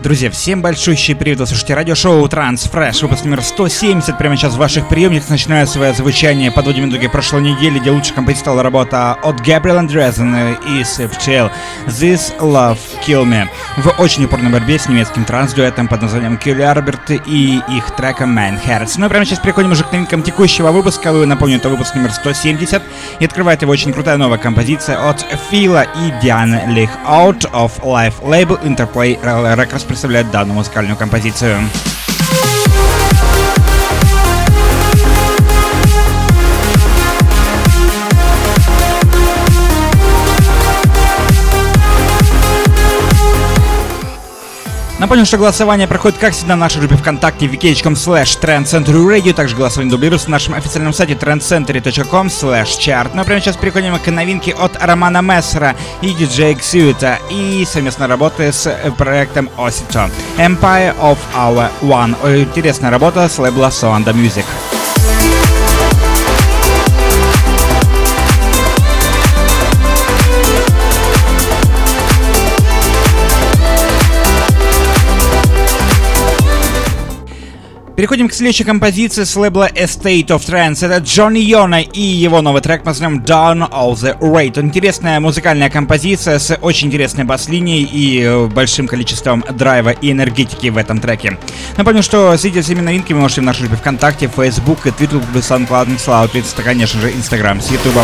Друзья, всем большущий привет, вы слушаете радиошоу Transfresh, выпуск номер 170, прямо сейчас в ваших приемниках начинаю свое звучание, подводим итоги прошлой недели, где лучше композицией стала работа от Gabriel Andresen и Sif This Love Kill Me, в очень упорной борьбе с немецким транс-дуэтом под названием Kill Arbert и их треком Man Hearts. Ну и прямо сейчас переходим уже к новинкам текущего выпуска, вы напомню, это выпуск номер 170, и открывает его очень крутая новая композиция от Фила и Дианы Лих. Out of Life Label Interplay Records представляет данную музыкальную композицию. Напомню, что голосование проходит, как всегда, на нашей группе ВКонтакте vk.com slash trendcentury также голосование дублируется на нашем официальном сайте trendcentury.com slash chart. А прямо сейчас переходим к новинке от Романа Мессера и диджея Ксюита и совместной работы с проектом Osito Empire of Our One. Интересная работа с лейбла Soanda Music. Переходим к следующей композиции с лейбла Estate of Trance. Это Джонни Йона и его новый трек под названием Down All The Rate. Интересная музыкальная композиция с очень интересной бас-линией и э, большим количеством драйва и энергетики в этом треке. Напомню, что следите всеми новинками вы можете в нашей группе ВКонтакте, Facebook, Twitter, SoundCloud, SoundCloud, Twitter, конечно же, Instagram с YouTube.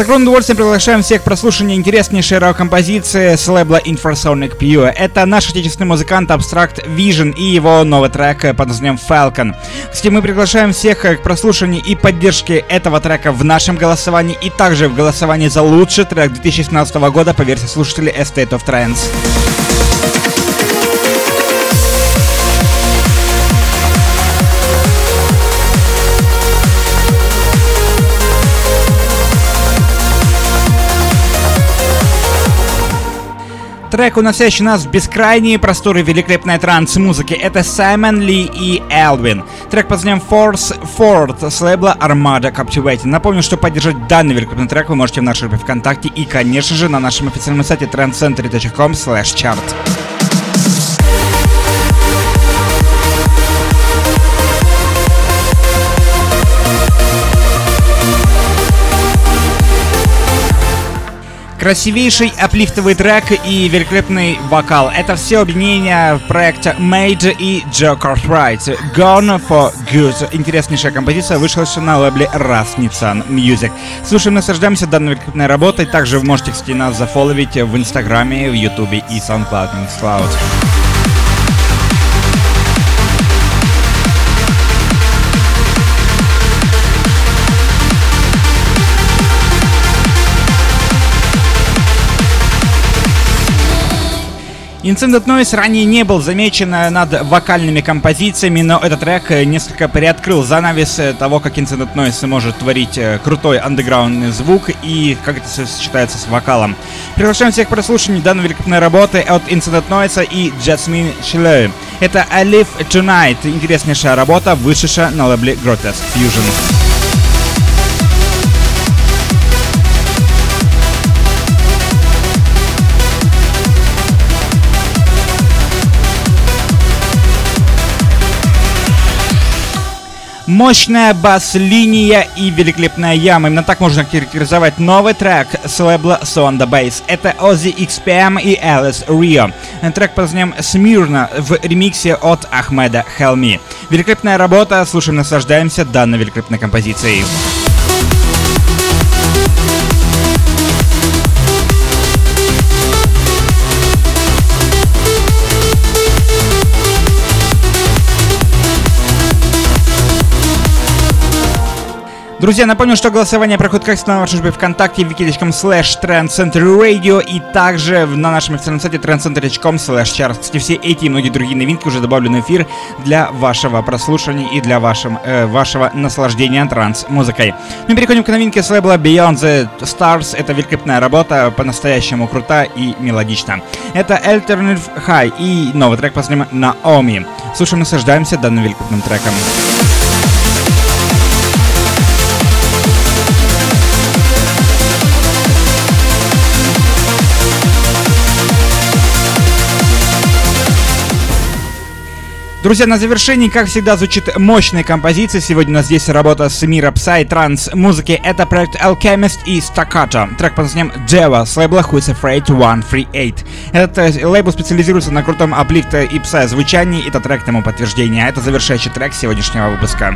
С огромным удовольствием приглашаем всех к прослушиванию интереснейшей рок-композиции с лейбла Infrasonic Pure. Это наш отечественный музыкант Abstract Vision и его новый трек под названием Falcon. Кстати, мы приглашаем всех к прослушиванию и поддержке этого трека в нашем голосовании и также в голосовании за лучший трек 2017 года по версии слушателей Estate of Trance. Трек, уносящий нас в бескрайние просторы великолепной транс-музыки, это Саймон Ли и Элвин. Трек под названием Force Ford с лейбла Armada Captivating. Напомню, что поддержать данный великолепный трек вы можете в нашей группе ВКонтакте и, конечно же, на нашем официальном сайте trendcentry.com slash chart. Красивейший аплифтовый трек и великолепный вокал. Это все объединение проекта Made и Joe Cartwright. Gone for Good. Интереснейшая композиция вышла на лейбле Rasnitsan Music. Слушаем, наслаждаемся данной великолепной работой. Также вы можете, кстати, нас зафоловить в Инстаграме, в Ютубе и SoundCloud. SoundCloud. Incident Noise ранее не был замечен э, над вокальными композициями, но этот трек э, несколько приоткрыл занавес э, того, как Incident Noise может творить крутой андеграундный звук и как это все сочетается с вокалом. Приглашаем всех к прослушиванию данной великолепной работы от Incident Noise и Jasmine Shilley. Это I Live Tonight, интереснейшая работа, вышедшая на лейбле Grotesque Fusion. Мощная бас-линия и великолепная яма. Именно так можно характеризовать новый трек с лейбла Sonda Bass. Это Ozzy XPM и Alice Rio. Трек под «Смирно» в ремиксе от Ахмеда Хелми. Великолепная работа, слушаем, наслаждаемся данной великолепной композицией. Друзья, напомню, что голосование проходит как на нашей группе ВКонтакте wiki.com slash Radio и также на нашем официальном сайте trendcenter.com slash charts. Кстати, все эти и многие другие новинки уже добавлены в эфир для вашего прослушивания и для вашем, э, вашего наслаждения транс-музыкой. Мы переходим к новинке с лейбла Beyond the Stars. Это великолепная работа, по-настоящему крута и мелодична. Это Alternative High и новый трек по Naomi. Слушаем, наслаждаемся данным великолепным треком. Друзья, на завершении, как всегда, звучит мощная композиция. Сегодня у нас здесь работа с мира пса и транс музыки. Это проект Alchemist и Staccato. Трек под названием Java с лейбла Who's Afraid 138. Этот э, лейбл специализируется на крутом аплифте и пса звучании. Это трек тому подтверждение. Это завершающий трек сегодняшнего выпуска.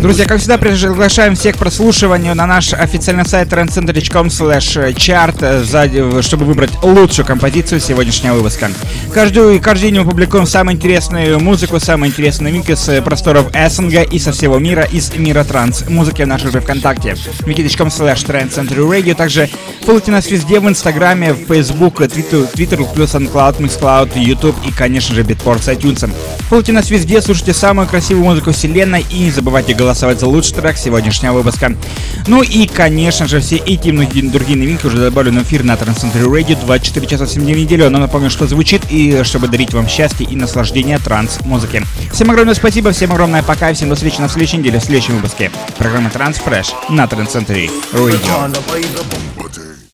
Друзья, как всегда, приглашаем всех к прослушиванию на наш официальный сайт trendcenter.com slash chart, чтобы выбрать лучшую композицию сегодняшнего выпуска. Каждую, каждый день мы публикуем самую интересную музыку, самые интересные новинки с просторов СНГ и со всего мира, из мира транс музыки в нашей группе ВКонтакте. wiki.com slash trendcenter Также фолловите нас везде в Инстаграме, в Facebook, Twitter, Twitter плюс SoundCloud, MixCloud, YouTube и, конечно же, Bitport с iTunes. Фолловите нас везде, слушайте самую красивую музыку вселенной и не забывайте голосовать за лучший трек сегодняшнего выпуска. Ну и, конечно же, все эти многие другие новинки уже добавлены в эфир на Transcentral Radio 24 часа 7 дней в неделю. Но напомню, что звучит и чтобы дарить вам счастье и наслаждение транс-музыки. Всем огромное спасибо, всем огромное пока и всем до встречи на следующей неделе в следующем выпуске программы Transfresh на Transcentral Radio.